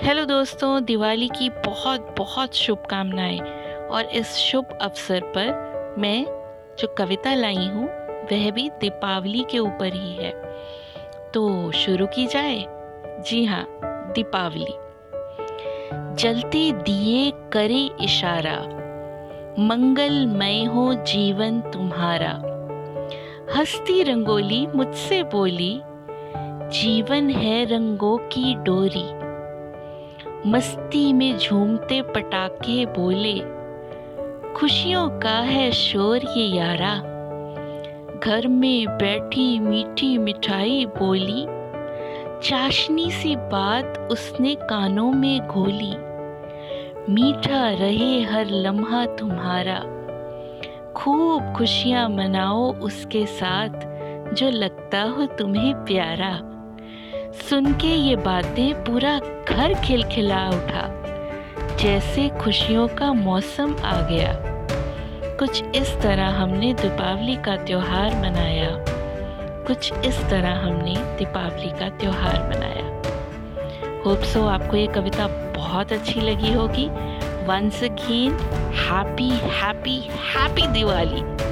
Hello दोस्तों, दिवाली की बहुत बहुत शुभकामनाएँ। और इस शुभ अवसर पर मैं जो कविता लाई हूँ, वह भी दीपावली के ऊपर ही है। तो शुरू की जाए? जी हाँ दीपावली। जलते दिए करे इशारा मंगलमय हो जीवन तुम्हारा। हस्ती रंगोली मुझसे बोली, जीवन है रंगों की डोरी। मस्ती में झूमते पटाखे बोले, खुशियों का है शोर ये यारा। घर में बैठी मीठी मिठाई बोली, चाशनी सी बात उसने कानों में घोली। मीठा रहे हर लम्हा तुम्हारा। खूब खुशियाँ मनाओ उसके साथ, जो लगता हो तुम्हें प्यारा। सुन के ये बातें पूरा घर खिलखिला उठा। जैसे खुशियों का मौसम आ गया। कुछ इस तरह हमने दीपावली का त्यौहार मनाया। कुछ इस तरह हमने दीपावली का त्यौहार मनाया। होप सो आपको ये कविता बहुत अच्छी लगी होगी। Once again, happy happy happy Diwali.